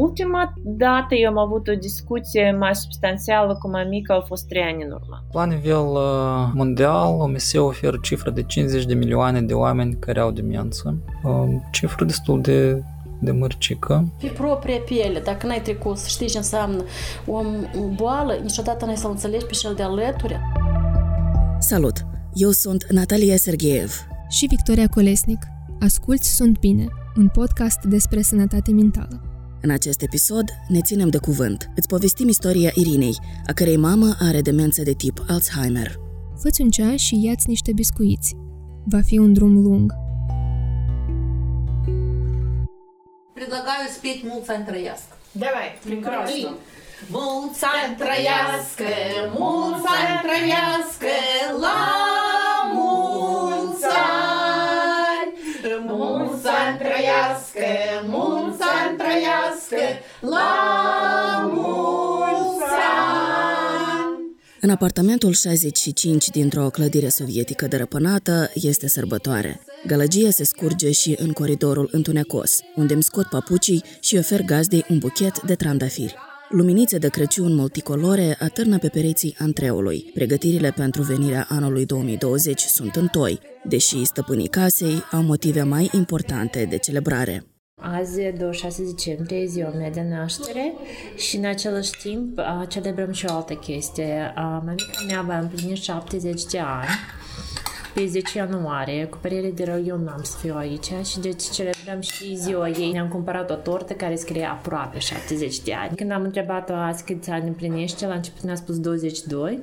Ultima dată eu am avut o discuție mai substanțială cu mamica, au fost trei ani în urmă. La nivel uh, mondial, OMS oferă cifra de 50 de milioane de oameni care au demență. Uh, cifră destul de de mărcică. Pe propria piele, dacă n-ai trecut să știi ce înseamnă o boală, niciodată n-ai să-l înțelegi pe cel de alături. Salut! Eu sunt Natalia Sergeev. Și Victoria Colesnic. Asculți Sunt Bine, un podcast despre sănătate mentală. În acest episod ne ținem de cuvânt. Îți povestim istoria Irinei, a cărei mamă are demență de tip Alzheimer. Fă-ți un ceai și ia-ți niște biscuiți. Va fi un drum lung. Предлагаю спеть «Mulți ani trăiască». Давай, прекрасно. Mulți ani trăiască, mulți ani În apartamentul 65 dintr-o clădire sovietică dărăpânată este sărbătoare. Gălăgia se scurge și în coridorul întunecos, unde îmi scot papucii și ofer gazdei un buchet de trandafiri. Luminițe de Crăciun multicolore atârnă pe pereții antreului. Pregătirile pentru venirea anului 2020 sunt în toi, deși stăpânii casei au motive mai importante de celebrare. Azi, 26 decembrie, e ziua mea de naștere și în același timp celebrăm și o altă chestie. Mamica mea va împlini 70 de ani pe 10 ianuarie, cu părere de rău, eu n-am să fiu aici și deci celebrăm și ziua ei. Ne-am cumpărat o tortă care scrie aproape 70 de ani. Când am întrebat-o azi câți ani împlinește, la început ne-a spus 22.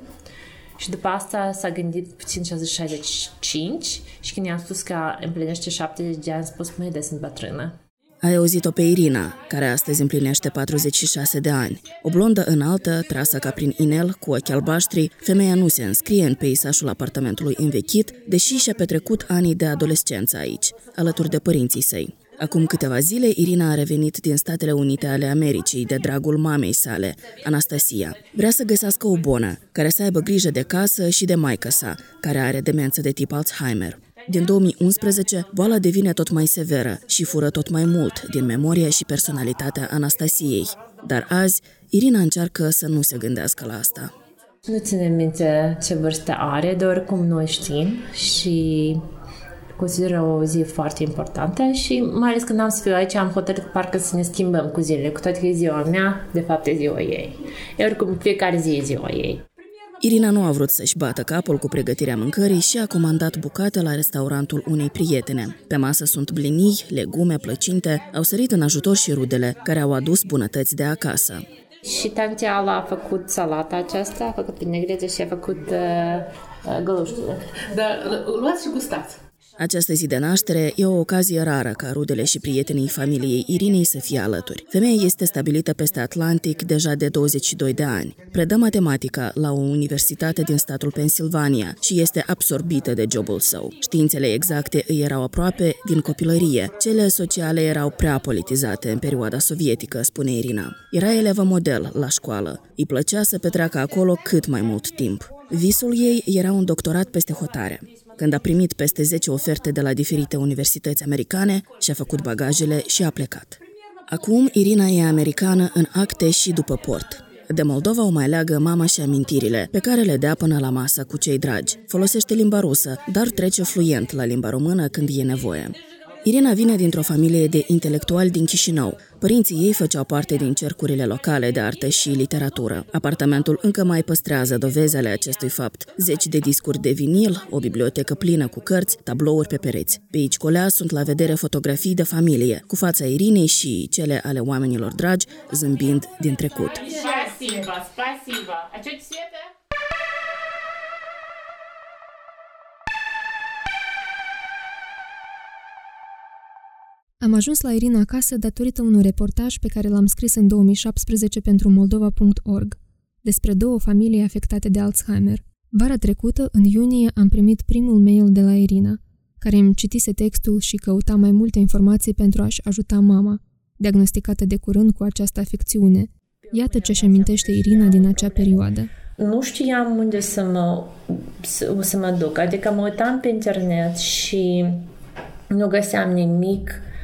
Și după asta s-a gândit puțin și a zis 65 și când i-am spus că împlinește 70 de ani, a spus, măi, de sunt bătrână. Ai auzit-o pe Irina, care astăzi împlinește 46 de ani. O blondă înaltă, trasă ca prin inel, cu ochi albaștri, femeia nu se înscrie în peisașul apartamentului învechit, deși și-a petrecut anii de adolescență aici, alături de părinții săi. Acum câteva zile, Irina a revenit din Statele Unite ale Americii de dragul mamei sale, Anastasia. Vrea să găsească o bonă, care să aibă grijă de casă și de maică sa, care are demență de tip Alzheimer. Din 2011, boala devine tot mai severă și fură tot mai mult din memoria și personalitatea Anastasiei. Dar azi, Irina încearcă să nu se gândească la asta. Nu ținem minte ce vârstă are, dar oricum noi știm și consideră o zi foarte importantă și mai ales când am să fiu aici, am hotărât parcă să ne schimbăm cu zilele, cu toate că e ziua mea, de fapt e ziua ei. E oricum fiecare zi e ziua ei. Irina nu a vrut să-și bată capul cu pregătirea mâncării și a comandat bucate la restaurantul unei prietene. Pe masă sunt blinii, legume, plăcinte, au sărit în ajutor și rudele, care au adus bunătăți de acasă. Și tanteala a făcut salata aceasta, a făcut vinegrețe și a făcut uh, găluștele. Dar luați și gustați. Această zi de naștere e o ocazie rară ca rudele și prietenii familiei Irinei să fie alături. Femeia este stabilită peste Atlantic deja de 22 de ani. Predă matematică la o universitate din statul Pennsylvania și este absorbită de jobul său. Științele exacte îi erau aproape din copilărie. Cele sociale erau prea politizate în perioada sovietică, spune Irina. Era elevă model la școală. Îi plăcea să petreacă acolo cât mai mult timp. Visul ei era un doctorat peste hotare. Când a primit peste 10 oferte de la diferite universități americane, și-a făcut bagajele și a plecat. Acum, Irina e americană în acte și după port. De Moldova o mai leagă mama și amintirile, pe care le dea până la masă cu cei dragi. Folosește limba rusă, dar trece fluent la limba română când e nevoie. Irina vine dintr-o familie de intelectuali din Chișinău. Părinții ei făceau parte din cercurile locale de artă și literatură. Apartamentul încă mai păstrează dovezele acestui fapt. Zeci de discuri de vinil, o bibliotecă plină cu cărți, tablouri pe pereți. Pe aici colea sunt la vedere fotografii de familie, cu fața Irinei și cele ale oamenilor dragi, zâmbind din trecut. Спасибо, спасибо. А что Света? Am ajuns la Irina acasă datorită unui reportaj pe care l-am scris în 2017 pentru moldova.org despre două familii afectate de Alzheimer. Vara trecută, în iunie, am primit primul mail de la Irina, care îmi citise textul și căuta mai multe informații pentru a-și ajuta mama, diagnosticată de curând cu această afecțiune. Iată ce-și amintește Irina din acea perioadă. Nu știam unde să mă, să, să mă duc, adică mă uitam pe internet și nu găseam nimic uh,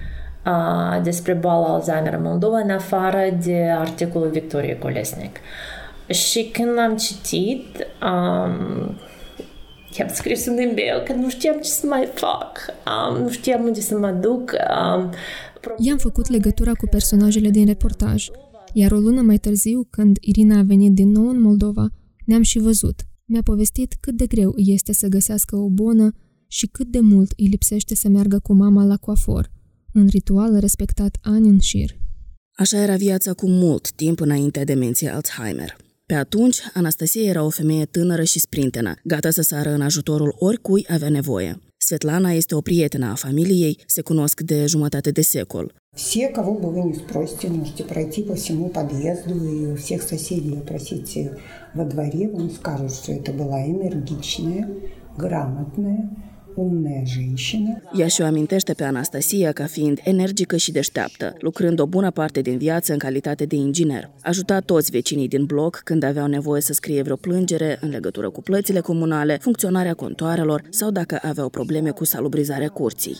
despre boala Alzheimer în Moldova, în afară de articolul Victoriei Colesnic. Și când l-am citit, um, i-am scris în limbel că nu știam ce să mai fac, um, nu știam unde să mă duc. Um, I-am făcut legătura cu personajele din reportaj, iar o lună mai târziu, când Irina a venit din nou în Moldova, ne-am și văzut. Mi-a povestit cât de greu îi este să găsească o bună și cât de mult îi lipsește să meargă cu mama la coafor, un ritual respectat ani în șir. Așa era viața cu mult timp înainte de demenției Alzheimer. Pe atunci, Anastasia era o femeie tânără și sprintenă, gata să sară în ajutorul oricui avea nevoie. Svetlana este o prietenă a familiei, se cunosc de jumătate de secol. Все, кого бы вы ни спросите, можете пройти по всему подъезду и у всех соседей опросить во дворе, вам скажут, что это была энергичная, грамотная, umная женщина. ea și-o amintește pe Anastasia ca fiind energică și deșteaptă, lucrând o bună parte din viață în calitate de inginer. Ajuta toți vecinii din bloc când aveau nevoie să scrie vreo plângere în legătură cu plățile comunale, funcționarea contoarelor sau dacă aveau probleme cu salubrizarea curții.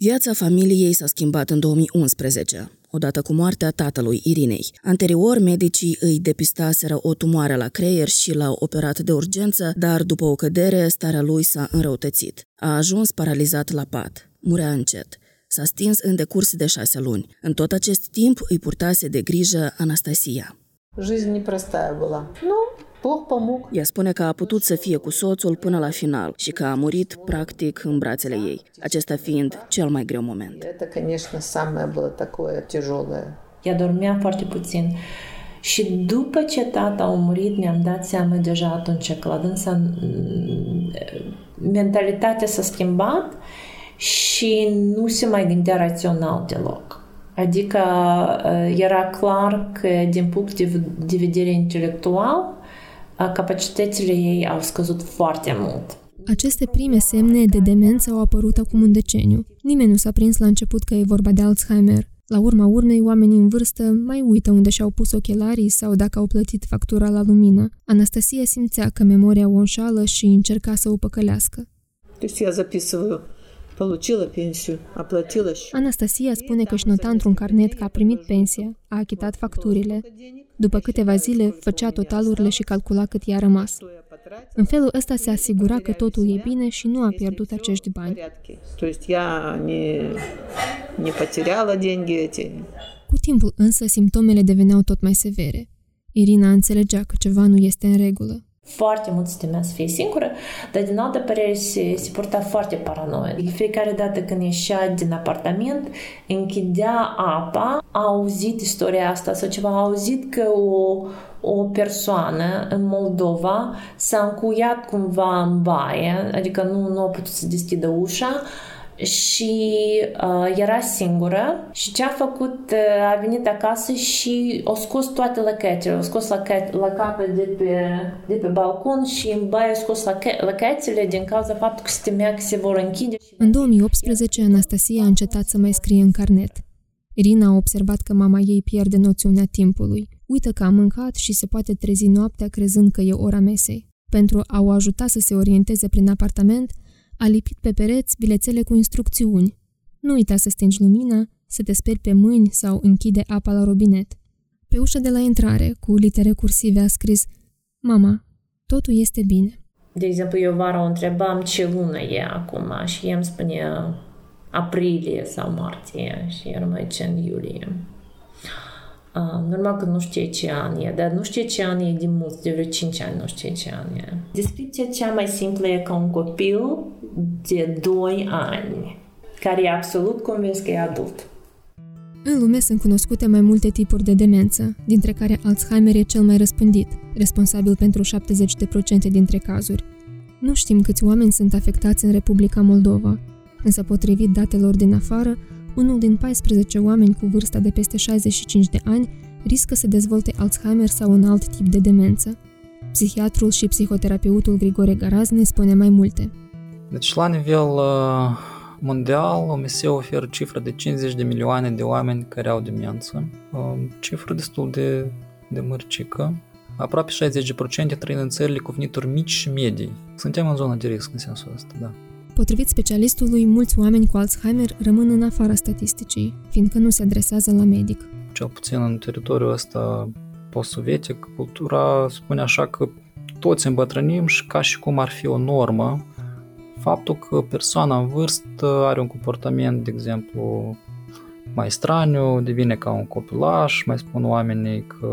Viața familiei s-a schimbat în 2011 odată cu moartea tatălui Irinei. Anterior, medicii îi depistaseră o tumoare la creier și l-au operat de urgență, dar după o cădere, starea lui s-a înrăutățit. A ajuns paralizat la pat. Murea încet. S-a stins în decurs de șase luni. În tot acest timp îi purtase de grijă Anastasia. Жизнь непростая была. Ну, Bog помог. ea spune că a putut să fie cu soțul până la final și că a murit practic în brațele ei, acesta fiind cel mai greu moment. Ea dormea foarte puțin. Și după ce tata a murit, ne-am dat seama deja atunci că la dânsa mm, mentalitatea s-a schimbat și nu se mai gândea rațional deloc. Adică uh, era clar că din punct de vedere intelectual capacitățile ei au scăzut foarte mult. Aceste prime semne de demență au apărut acum un deceniu. Nimeni nu s-a prins la început că e vorba de Alzheimer. La urma urmei, oamenii în vârstă mai uită unde și-au pus ochelarii sau dacă au plătit factura la lumină. Anastasia simțea că memoria o înșală și încerca să o păcălească. То есть я записываю Получила пенсию, оплатила Anastasia spune că își nota într-un carnet că a primit pensia, a achitat facturile. După câteva zile, făcea totalurile și calcula cât i-a rămas. În felul ăsta se asigura că totul e bine și nu a pierdut acești bani. Cu timpul însă, simptomele deveneau tot mai severe. Irina înțelegea că ceva nu este în regulă. Foarte mult se temea să fie singură, dar din altă părere se, se purta foarte paranoid. De fiecare dată când ieșea din apartament, închidea apa, a auzit istoria asta sau ceva, a auzit că o, o persoană în Moldova s-a încuiat cumva în baie, adică nu, nu a putut să deschidă ușa, și uh, era singură și ce a făcut, uh, a venit acasă și a scos toate lăcătele, a scos lăcatele de pe, de pe balcon și în baie a scos lăcătele din cauza faptului că se temea că se vor închide. În 2018, Anastasia a încetat să mai scrie în carnet. Irina a observat că mama ei pierde noțiunea timpului. Uită că a mâncat și se poate trezi noaptea crezând că e ora mesei. Pentru a o ajuta să se orienteze prin apartament, a lipit pe pereți bilețele cu instrucțiuni. Nu uita să stingi lumina, să te speri pe mâini sau închide apa la robinet. Pe ușa de la intrare, cu litere cursive, a scris Mama, totul este bine. De exemplu, eu vara o întrebam ce lună e acum și el îmi spunea aprilie sau martie și eram aici în iulie. Uh, normal că nu știe ce an e, dar nu știe ce an e din mult, de vreo 5 ani nu știe ce an e. Descripția cea mai simplă e ca un copil de 2 ani, care e absolut convins că e adult. În lume sunt cunoscute mai multe tipuri de demență, dintre care Alzheimer e cel mai răspândit, responsabil pentru 70% dintre cazuri. Nu știm câți oameni sunt afectați în Republica Moldova, însă potrivit datelor din afară, unul din 14 oameni cu vârsta de peste 65 de ani riscă să dezvolte Alzheimer sau un alt tip de demență. Psihiatrul și psihoterapeutul Grigore Garaz ne spune mai multe. Deci, la nivel uh, mondial, OMS oferă cifra de 50 de milioane de oameni care au demență, uh, cifră destul de, de mărcică. Aproape 60% trăind în țările cu venituri mici și medii. Suntem în zona de risc în sensul ăsta, da. Potrivit specialistului, mulți oameni cu Alzheimer rămân în afara statisticii, fiindcă nu se adresează la medic. Cel puțin în teritoriul ăsta post-sovietic, cultura spune așa că toți îmbătrânim și ca și cum ar fi o normă, faptul că persoana în vârstă are un comportament, de exemplu, mai straniu, devine ca un copilaș, mai spun oamenii că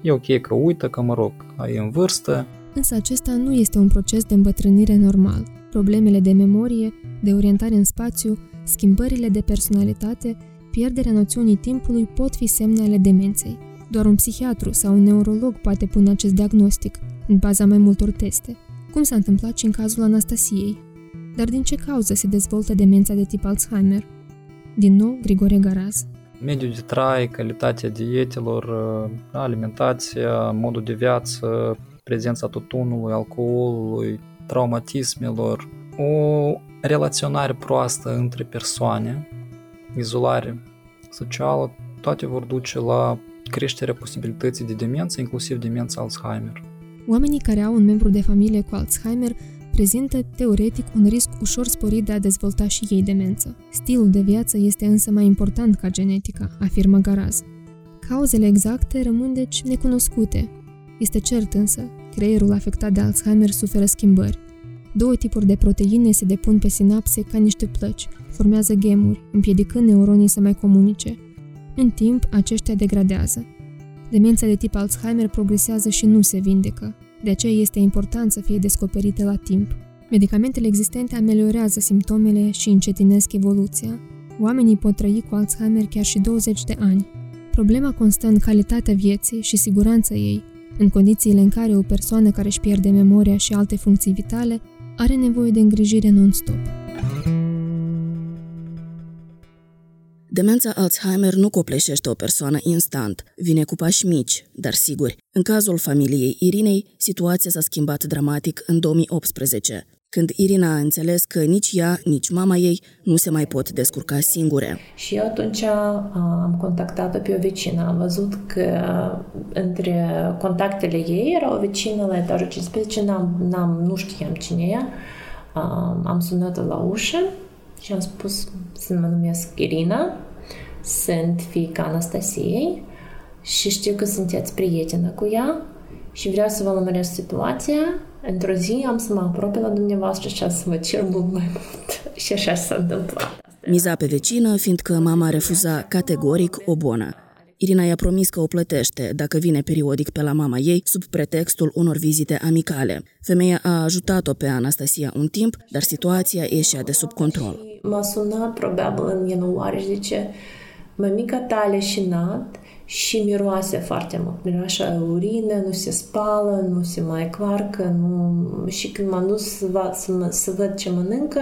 e ok că uită, că mă rog, e în vârstă. Însă acesta nu este un proces de îmbătrânire normal. Problemele de memorie, de orientare în spațiu, schimbările de personalitate, pierderea noțiunii timpului pot fi semne ale demenței. Doar un psihiatru sau un neurolog poate pune acest diagnostic, în baza mai multor teste, cum s-a întâmplat și în cazul Anastasiei. Dar din ce cauză se dezvoltă demența de tip Alzheimer? Din nou, Grigore Garaz. Mediul de trai, calitatea dietelor, alimentația, modul de viață, prezența tutunului, alcoolului, traumatismelor, o relaționare proastă între persoane, izolare socială, toate vor duce la creșterea posibilității de demență, inclusiv demența Alzheimer. Oamenii care au un membru de familie cu Alzheimer prezintă, teoretic, un risc ușor sporit de a dezvolta și ei demență. Stilul de viață este însă mai important ca genetica, afirmă Garaz. Cauzele exacte rămân deci necunoscute. Este cert însă, creierul afectat de Alzheimer suferă schimbări. Două tipuri de proteine se depun pe sinapse ca niște plăci, formează gemuri, împiedicând neuronii să mai comunice. În timp, aceștia degradează. Demența de tip Alzheimer progresează și nu se vindecă. De aceea este important să fie descoperite la timp. Medicamentele existente ameliorează simptomele și încetinesc evoluția. Oamenii pot trăi cu Alzheimer chiar și 20 de ani. Problema constă în calitatea vieții și siguranța ei, în condițiile în care o persoană care își pierde memoria și alte funcții vitale are nevoie de îngrijire non-stop. Demența Alzheimer nu copleșește o persoană instant, vine cu pași mici, dar siguri. În cazul familiei Irinei, situația s-a schimbat dramatic în 2018, când Irina a înțeles că nici ea, nici mama ei nu se mai pot descurca singure. Și eu atunci am contactat-o pe o vecină. Am văzut că între contactele ei era o vecină la etajul 15, n-am, n-am, nu știam cine e. Am sunat la ușă și am spus să mă numesc Irina, sunt fiica Anastasiei și știu că sunteți prietenă cu ea și vreau să vă lămuresc situația. Într-o zi am să mă apropie la dumneavoastră și să vă cer mult mai mult. și așa s-a întâmplat. Miza pe vecină, fiindcă mama refuza categoric o bonă. Irina i-a promis că o plătește dacă vine periodic pe la mama ei sub pretextul unor vizite amicale. Femeia a ajutat-o pe Anastasia un timp, dar situația ieșea de sub control. M-a sunat probabil în ianuarie și zice mămica ta a leșinat și miroase foarte mult. Miroase urină, nu se spală, nu se mai clarcă, nu... și când m-am dus să, văd, să, mă, să văd ce mănâncă,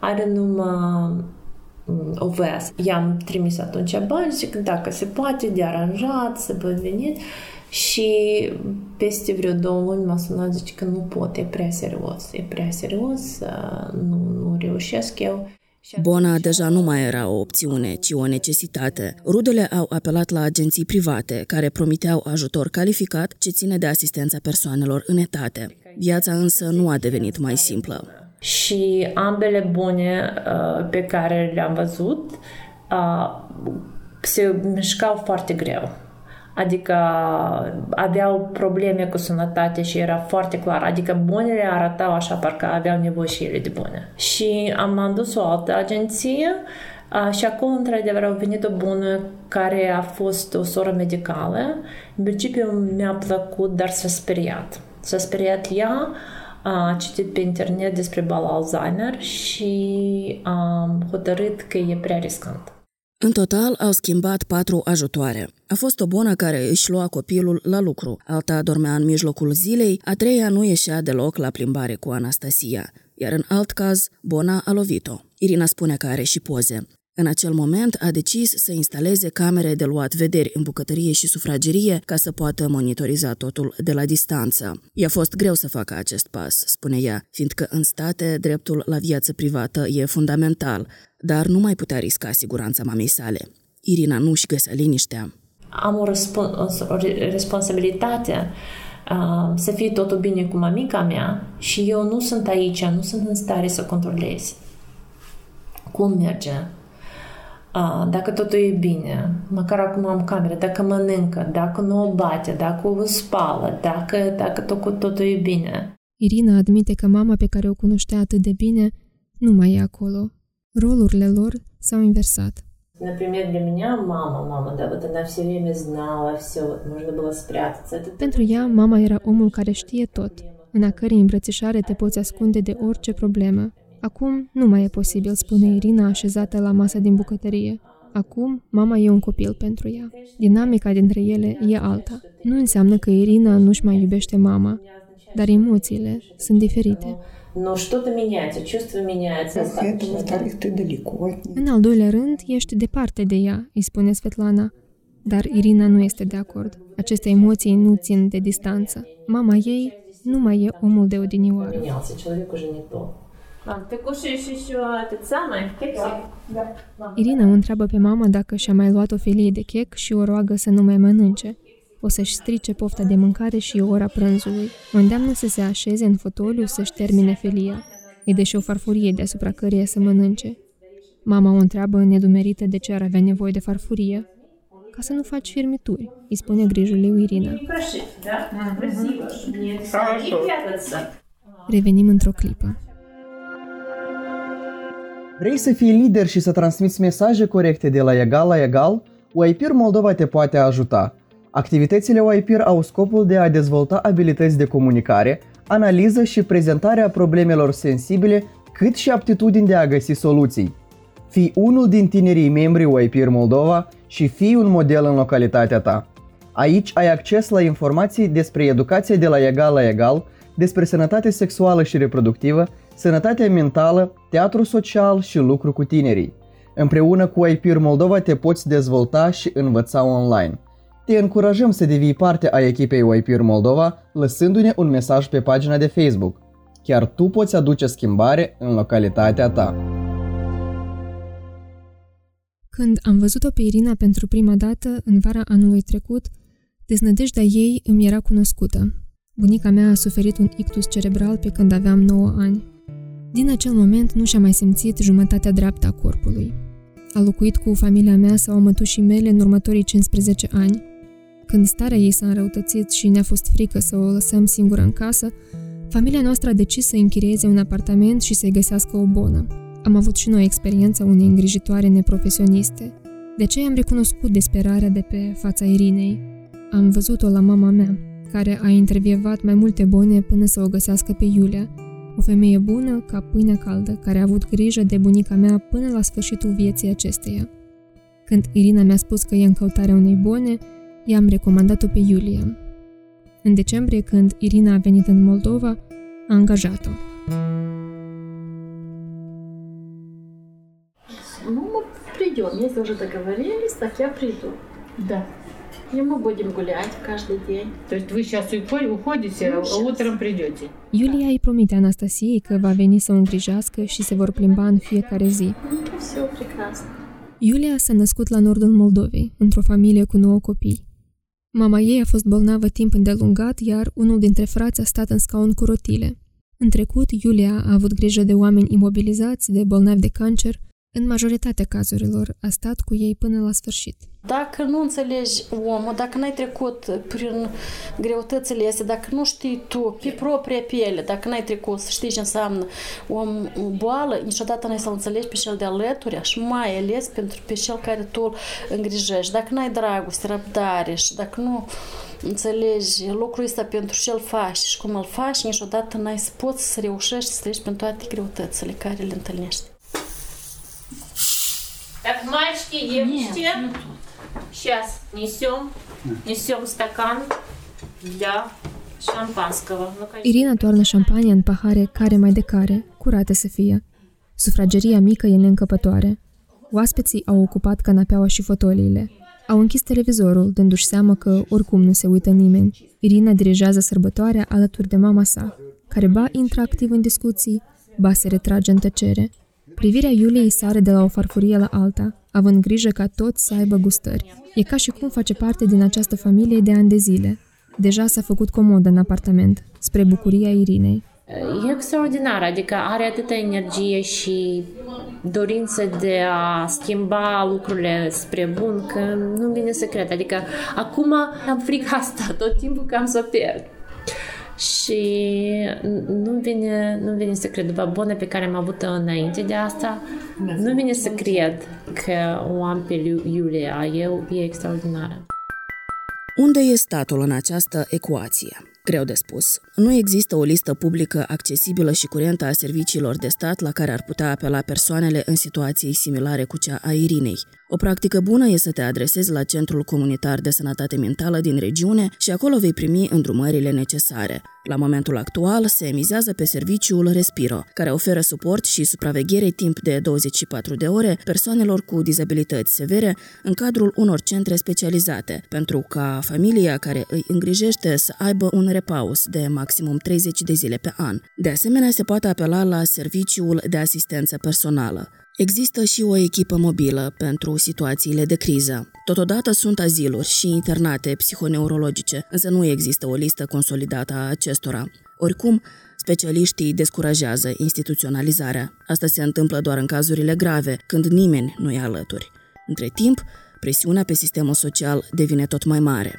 are numai o văia. I-am trimis atunci bani, zic dacă se poate de aranjat, să vă venit. Și peste vreo două luni m-a sunat, zice că nu pot, e prea serios, e prea serios, nu, nu reușesc eu. Bona deja nu mai era o opțiune, ci o necesitate. Rudele au apelat la agenții private, care promiteau ajutor calificat ce ține de asistența persoanelor în etate. Viața însă nu a devenit mai simplă și ambele bune uh, pe care le-am văzut uh, se mișcau foarte greu. Adică aveau probleme cu sănătate și era foarte clar. Adică bunele arătau așa parcă aveau nevoie și ele de bune. Și am am dus o altă agenție uh, și acolo, într-adevăr, a venit o bună care a fost o soră medicală. În principiu mi-a plăcut, dar s-a speriat. S-a speriat ea a citit pe internet despre boala Alzheimer și am hotărât că e prea riscant. În total au schimbat patru ajutoare. A fost o bună care își lua copilul la lucru, alta dormea în mijlocul zilei, a treia nu ieșea deloc la plimbare cu Anastasia, iar în alt caz, Bona a lovit-o. Irina spune că are și poze. În acel moment a decis să instaleze camere de luat vederi în bucătărie și sufragerie ca să poată monitoriza totul de la distanță. I-a fost greu să facă acest pas, spune ea, fiindcă în state dreptul la viață privată e fundamental, dar nu mai putea risca siguranța mamei sale. Irina nu-și găsea liniștea. Am o, răsp- o responsabilitate uh, să fie totul bine cu mamica mea și eu nu sunt aici, nu sunt în stare să controlez cum merge, uh, dacă totul e bine, măcar acum am cameră, dacă mănâncă, dacă nu o bate, dacă o spală, dacă, dacă tot, totul e bine. Irina admite că mama pe care o cunoștea atât de bine nu mai e acolo. Rolurile lor s-au inversat. Например, для меня мама, мама, да, вот она все время знала все, вот можно было спрятаться. Это Pentru ea, mama era omul care știe tot, în a cărei îmbrățișare te poți ascunde de orice problemă. Acum nu mai e posibil, spune Irina așezată la masa din bucătărie. Acum, mama e un copil pentru ea. Dinamica dintre ele e alta. Nu înseamnă că Irina nu-și mai iubește mama, dar emoțiile sunt diferite. Но что-то меняется, чувство меняется. После этого, во-вторых, ты далеко от них. În al doilea rând, ești departe de ea, îi spune Svetlana. Dar Irina nu este de acord. Aceste emoții nu țin de distanță. Mama ei nu mai e omul de odinioară. Менялся, человек уже не тот. Мам, ты кушаешь еще этот самый кексик? Irina o întreabă pe mama dacă și-a mai luat o felie de chec și o roagă să nu mai mănânce. O să-și strice pofta de mâncare și ora prânzului. O îndeamnă să se așeze în fotoliu să-și termine felia. Îi dă și o farfurie deasupra căreia să mănânce. Mama o întreabă nedumerită de ce ar avea nevoie de farfurie. Ca să nu faci firmituri, îi spune grijul lui Irina. И прошив, да? Красиво, чтобы не и прятаться. Revenim într-o clipă. Vrei să fii lider și să transmiți mesaje corecte de la egal la egal? UIPIR Moldova te poate ajuta. Activitățile UIPIR au scopul de a dezvolta abilități de comunicare, analiză și prezentarea problemelor sensibile, cât și aptitudini de a găsi soluții. Fii unul din tinerii membri UIPIR Moldova și fii un model în localitatea ta. Aici ai acces la informații despre educație de la egal la egal, despre sănătate sexuală și reproductivă, sănătatea mentală, teatru social și lucru cu tinerii. Împreună cu IPIR Moldova te poți dezvolta și învăța online. Te încurajăm să devii parte a echipei IPIR Moldova lăsându-ne un mesaj pe pagina de Facebook. Chiar tu poți aduce schimbare în localitatea ta. Când am văzut-o pe Irina pentru prima dată, în vara anului trecut, deznădejdea ei îmi era cunoscută. Bunica mea a suferit un ictus cerebral pe când aveam 9 ani. Din acel moment nu și-a mai simțit jumătatea dreaptă a corpului. A locuit cu familia mea sau mătușii mele în următorii 15 ani. Când starea ei s-a înrăutățit și ne-a fost frică să o lăsăm singură în casă, familia noastră a decis să închirieze un apartament și să-i găsească o bonă. Am avut și noi experiența unei îngrijitoare neprofesioniste. De ce am recunoscut desperarea de pe fața Irinei? Am văzut-o la mama mea, care a intervievat mai multe bune până să o găsească pe Iulia, o femeie bună ca pâinea caldă, care a avut grijă de bunica mea până la sfârșitul vieții acesteia. Când Irina mi-a spus că e în căutarea unei bune, i-am recomandat-o pe Iulia. În decembrie, când Irina a venit în Moldova, a angajat-o. Ну, мы придем. Если уже договорились, так я приду. Да. И мы будем гулять каждый день. То есть вы сейчас уходите, а Ну, щас. утром придете. Iulia îi promite Anastasiei că va veni să o îngrijească și se vor plimba în fiecare zi. Ну, все прекрасно. Iulia s-a născut la nordul Moldovei, într-o familie cu nouă copii. Mama ei a fost bolnavă timp îndelungat, iar unul dintre frați a stat în scaun cu rotile. În trecut, Iulia a avut grijă de oameni imobilizați, de bolnavi de cancer. în majoritatea cazurilor a stat cu ei până la sfârșit. Dacă nu înțelegi omul, dacă n-ai trecut prin greutățile astea, dacă nu știi tu pe propria piele, dacă n-ai trecut să știi ce înseamnă o boală, niciodată n-ai să-l înțelegi pe cel de alături și mai ales pentru pe cel care tu îl îngrijești. Dacă n-ai dragoste, răbdare și dacă nu înțelegi lucrul ăsta pentru ce îl faci și cum îl faci, niciodată n-ai să poți să reușești să treci prin toate greutățile care le întâlnești. Так, мальчики, девочки, сейчас несем, несем стакан для шампанского. Ну, конечно. Irina toarnă șampania în pahare care mai de care, curate să fie. Sufrageria mică e neîncăpătoare. Oaspeții au ocupat canapeaua și fotoliile. Au închis televizorul, dându-și seama că oricum nu se uită nimeni. Irina dirigează sărbătoarea alături de mama sa, care ba intră activ în discuții, ba se retrage în tăcere. Privirea Iuliei sare de la o farfurie la alta, având grijă ca toți să aibă gustări. E ca și cum face parte din această familie de ani de zile. Deja s-a făcut comodă în apartament, spre bucuria Irinei. E extraordinar, adică are atâta energie și dorință de a schimba lucrurile spre bun, că nu vine să cred. Adică acum am frica asta tot timpul că am să o pierd. Și nu vine, nu vine să cred, după bună pe care am avut-o înainte de asta, nu vine să cred că o am pe Iulia. Eu e extraordinară. Unde e statul în această ecuație? Greu de spus. Nu există o listă publică accesibilă și curentă a serviciilor de stat la care ar putea apela persoanele în situații similare cu cea a Irinei. O practică bună e să te adresezi la Centrul Comunitar de Sănătate Mentală din regiune și acolo vei primi îndrumările necesare. La momentul actual se mizează pe serviciul Respiro, care oferă suport și supraveghere timp de 24 de ore persoanelor cu dizabilități severe în cadrul unor centre specializate, pentru ca familia care îi îngrijește să aibă un repaus de maximum 30 de zile pe an. De asemenea, se poate apela la serviciul de asistență personală. Există și o echipă mobilă pentru situațiile de criză. Totodată sunt aziluri și internate psihoneurologice, însă nu există o listă consolidată a acestora. Oricum, specialiștii descurajează instituționalizarea. Asta se întâmplă doar în cazurile grave, când nimeni nu e alături. Între timp, presiunea pe sistemul social devine tot mai mare.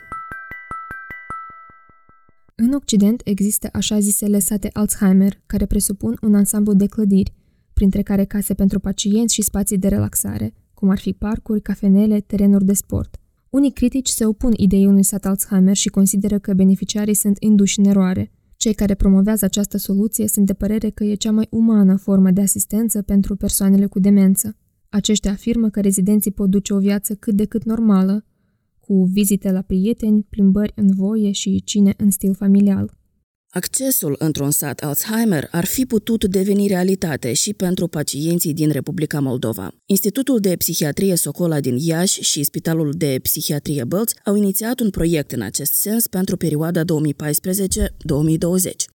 În Occident există așa zisele sate Alzheimer, care presupun un ansamblu de clădiri, printre care case pentru pacienți și spații de relaxare, cum ar fi parcuri, cafenele, terenuri de sport. Unii critici se opun ideii unui sat Alzheimer și consideră că beneficiarii sunt induși în eroare. Cei care promovează această soluție sunt de părere că e cea mai umană formă de asistență pentru persoanele cu demență. Aceștia afirmă că rezidenții pot duce o viață cât de cât normală, cu vizite la prieteni, plimbări în voie și cine în stil familial. Accesul într-un sat Alzheimer ar fi putut deveni realitate și pentru pacienții din Republica Moldova. Institutul de Psihiatrie Socola din Iași și Spitalul de Psihiatrie Bălți au inițiat un proiect în acest sens pentru perioada 2014-2020.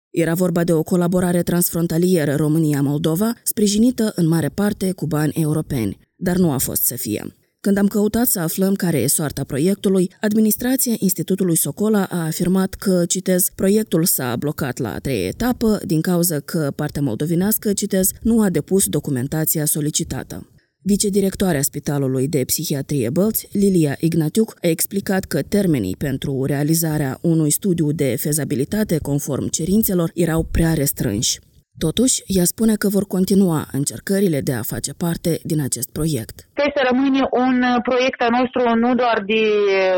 Era vorba de o colaborare transfrontalieră România-Moldova, sprijinită în mare parte cu bani europeni, dar nu a fost să fie. Când am căutat să aflăm care e soarta proiectului, administrația Institutului Socola a afirmat că, citez, proiectul s-a blocat la a treia etapă din cauza că partea moldovinească, citez, nu a depus documentația solicitată. Vicedirectoarea Spitalului de Psihiatrie Bălți, Lilia Ignatiuc, a explicat că termenii pentru realizarea unui studiu de fezabilitate conform cerințelor erau prea restrânși. Totuși, ea spune că vor continua încercările de a face parte din acest proiect. Trebuie să rămâne un proiect al nostru nu doar de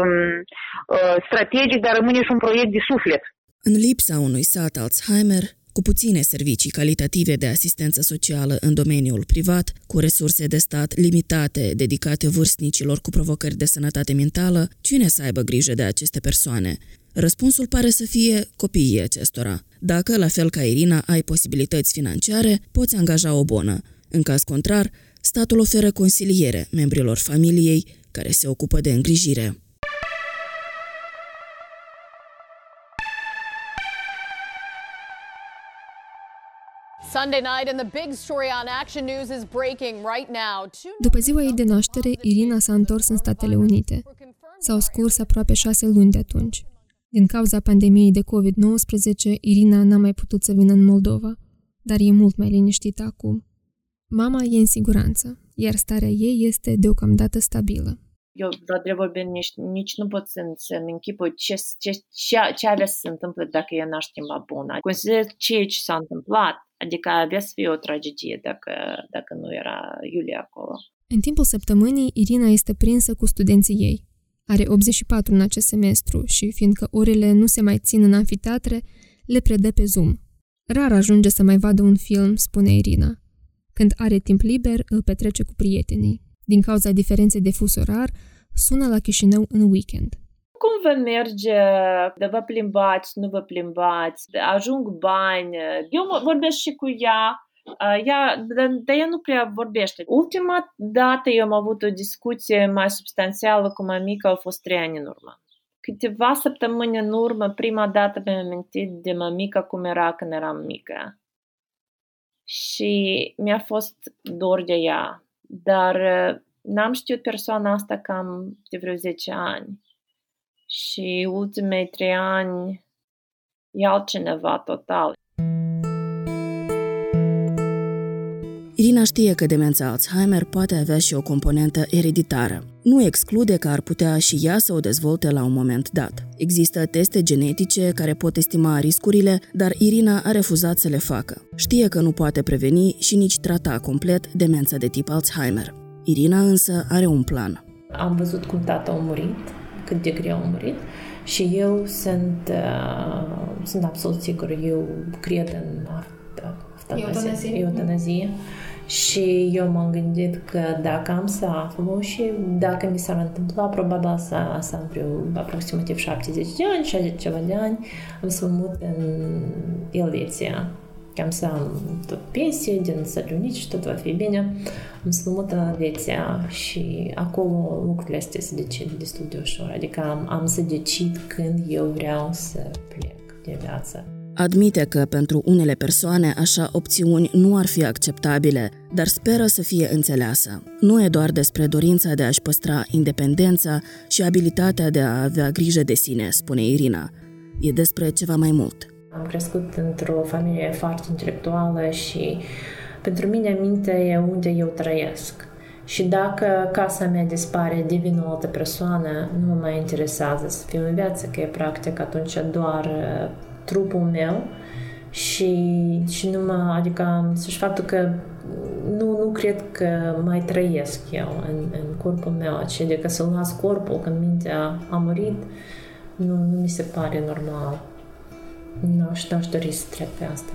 uh, strategic, dar rămâne și un proiect de suflet. În lipsa unui sat Alzheimer, cu puține servicii calitative de asistență socială în domeniul privat, cu resurse de stat limitate dedicate vârstnicilor cu provocări de sănătate mentală, cine să aibă grijă de aceste persoane? Răspunsul pare să fie copiii acestora. Dacă, la fel ca Irina, ai posibilități financiare, poți angaja o bonă. În caz contrar, statul oferă consiliere membrilor familiei care se ocupă de îngrijire. După ziua ei de naștere, Irina s-a întors în Statele Unite. S-au scurs aproape șase luni de atunci. Din cauza pandemiei de COVID-19, Irina n-a mai putut să vină în Moldova, dar e mult mai liniștită acum. Mama e în siguranță, iar starea ei este deocamdată stabilă. Eu, de vorbind, nici, nici nu pot să, să-mi închipui ce, ce, ce, ce avea să se întâmple dacă eu n-aș schimba bună. Consider ceea ce s-a întâmplat, adică avea să fie o tragedie dacă, dacă nu era Iulia acolo. În timpul săptămânii, Irina este prinsă cu studenții ei. Are 84 în acest semestru și, fiindcă orele nu se mai țin în anfiteatre, le predă pe Zoom. Rar ajunge să mai vadă un film, spune Irina. Când are timp liber, îl petrece cu prietenii. Din cauza diferenței de fus orar, sună la Chișinău în weekend. Cum vă merge? De vă plimbați, nu vă plimbați? Ajung bani? Eu vorbesc și cu ea ea, dar ea nu prea vorbește. Ultima dată eu am avut o discuție mai substanțială cu mamica a fost trei ani în urmă. Câteva săptămâni în urmă, prima dată mi-am amintit de mamica cum era când eram mică. Și mi-a fost dor de ea. Dar n-am știut persoana asta cam de vreo 10 ani. și ultimei trei ani e altcineva total. Irina știe că demența Alzheimer poate avea și o componentă ereditară. Nu exclude că ar putea și ea să o dezvolte la un moment dat. Există teste genetice care pot estima riscurile, dar Irina a refuzat să le facă. Știe că nu poate preveni și nici trata complet demența de tip Alzheimer. Irina însă are un plan. Am văzut cum tata a murit, cât de greu a murit și eu sunt, uh, sunt absolut sigur, eu cred în eutanazie. eutanazie. Și eu m-am gândit că dacă am să aflu și dacă mi s-ar întâmpla, probabil să, să am vreo aproximativ 70 de ani, 60 ceva de ani, am să mă mut în Elveția. Că am să am tot pensie din Statele Unite și tot va fi bine. Am să mă mut în Elveția și acolo lucrurile astea se decid destul de ușor. Adică am, am să decid când eu vreau să plec de viață. Admite că pentru unele persoane așa opțiuni nu ar fi acceptabile, dar speră să fie înțeleasă. Nu e doar despre dorința de a-și păstra independența și abilitatea de a avea grijă de sine, spune Irina. E despre ceva mai mult. Am crescut într-o familie foarte intelectuală și pentru mine minte e unde eu trăiesc. Și dacă casa mea dispare, devin o altă persoană, nu mă mai interesează să fiu în viață, că e practic atunci doar trupul meu și, și nu mă, adică și faptul că nu, nu cred că mai trăiesc eu în, în corpul meu, și adică să las corpul când mintea a murit, nu, nu mi se pare normal. Nu aș, n-aș dori să trec pe asta.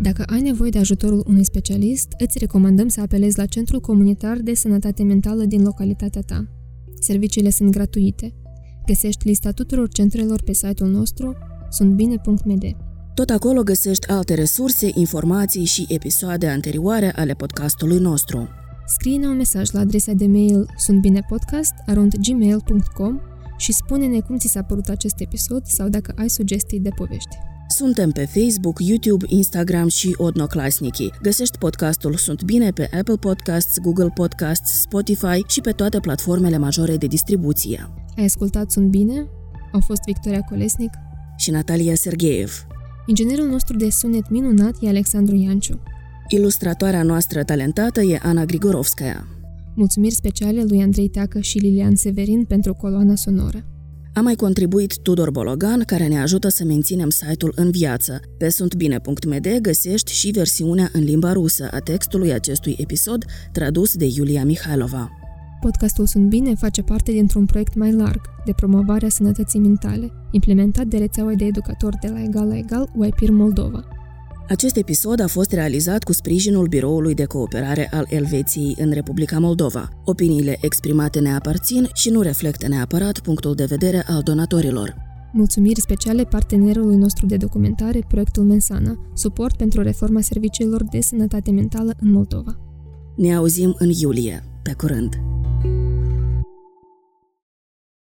Dacă ai nevoie de ajutorul unui specialist, îți recomandăm să apelezi la Centrul Comunitar de Sănătate Mentală din localitatea ta. Serviciile sunt gratuite. Găsești lista tuturor centrelor pe site-ul nostru suntbine.md. Tot acolo găsești alte resurse, informații și episoade anterioare ale podcastului nostru. Scrie-ne un mesaj la adresa de mail suntbinepodcast.gmail.com și spune-ne cum ți s-a părut acest episod sau dacă ai sugestii de povești. Suntem pe Facebook, YouTube, Instagram și Odnoclasniki. Găsești podcastul Sunt Bine pe Apple Podcasts, Google Podcasts, Spotify și pe toate platformele majore de distribuție. Ai ascultat Sunt Bine? Au fost Victoria Colesnic și Natalia Sergeev. Inginerul nostru de sunet minunat e Alexandru Ianciu. Ilustratoarea noastră talentată e Ana Grigorovskaya. Mulțumiri speciale lui Andrei Teacă și Lilian Severin pentru coloana sonoră. A mai contribuit Tudor Bologan, care ne ajută să menținem site-ul în viață. Pe suntbine.md găsești și versiunea în limba rusă a textului acestui episod, tradus de Iulia Mihailova. Podcastul Sunt Bine face parte dintr-un proiect mai larg de promovare a sănătății mentale, implementat de rețeaua de educatori de la Egal la Egal, YPIR Moldova. Acest episod a fost realizat cu sprijinul Biroului de Cooperare al Elveției în Republica Moldova. Opiniile exprimate ne aparțin și nu reflectă neapărat punctul de vedere al donatorilor. Mulțumiri speciale partenerului nostru de documentare, proiectul Mensana, suport pentru reforma serviciilor de sănătate mentală în Moldova. Ne auzim în iulie. Pe curând!